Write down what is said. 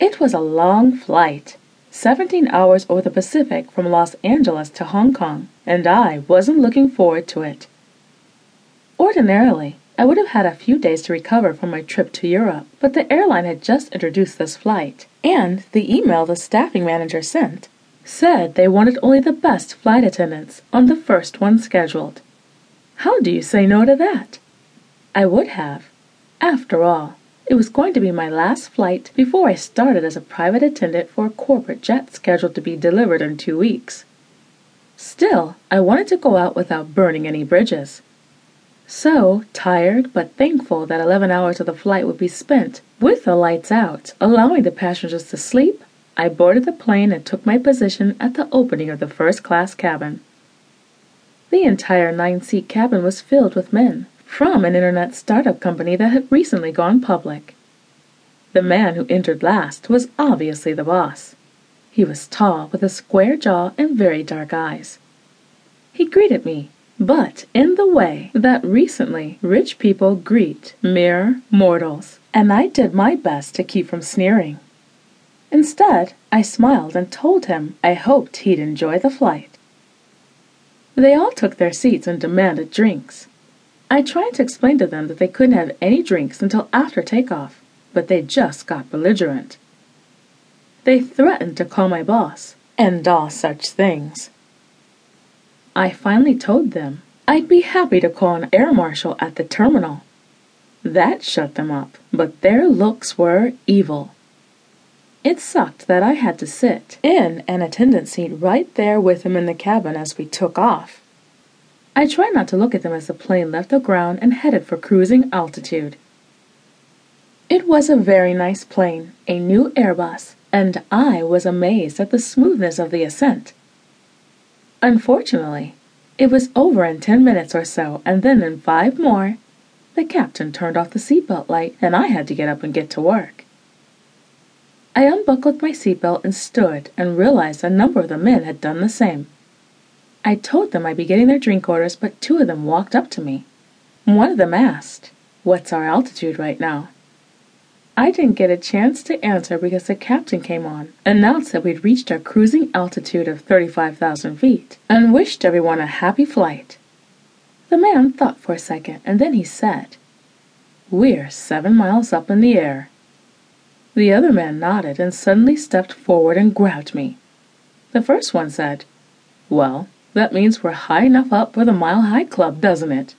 It was a long flight, 17 hours over the Pacific from Los Angeles to Hong Kong, and I wasn't looking forward to it. Ordinarily, I would have had a few days to recover from my trip to Europe, but the airline had just introduced this flight, and the email the staffing manager sent said they wanted only the best flight attendants on the first one scheduled. How do you say no to that? I would have. After all, it was going to be my last flight before I started as a private attendant for a corporate jet scheduled to be delivered in two weeks. Still, I wanted to go out without burning any bridges. So, tired but thankful that 11 hours of the flight would be spent with the lights out, allowing the passengers to sleep, I boarded the plane and took my position at the opening of the first class cabin. The entire nine seat cabin was filled with men, from an internet startup company that had recently gone public. The man who entered last was obviously the boss. He was tall, with a square jaw and very dark eyes. He greeted me, but in the way that recently rich people greet mere mortals, and I did my best to keep from sneering. Instead, I smiled and told him I hoped he'd enjoy the flight. They all took their seats and demanded drinks. I tried to explain to them that they couldn't have any drinks until after takeoff, but they just got belligerent. They threatened to call my boss, and all such things. I finally told them I'd be happy to call an air marshal at the terminal. That shut them up, but their looks were evil. It sucked that I had to sit in an attendant seat right there with them in the cabin as we took off. I tried not to look at them as the plane left the ground and headed for cruising altitude. It was a very nice plane, a new Airbus, and I was amazed at the smoothness of the ascent. Unfortunately, it was over in ten minutes or so, and then in five more, the captain turned off the seatbelt light and I had to get up and get to work. I unbuckled my seatbelt and stood and realized a number of the men had done the same. I told them I'd be getting their drink orders, but two of them walked up to me. One of them asked, What's our altitude right now? I didn't get a chance to answer because the captain came on, announced that we'd reached our cruising altitude of 35,000 feet, and wished everyone a happy flight. The man thought for a second, and then he said, We're seven miles up in the air. The other man nodded and suddenly stepped forward and grabbed me. The first one said, Well, that means we're high enough up for the Mile High Club, doesn't it?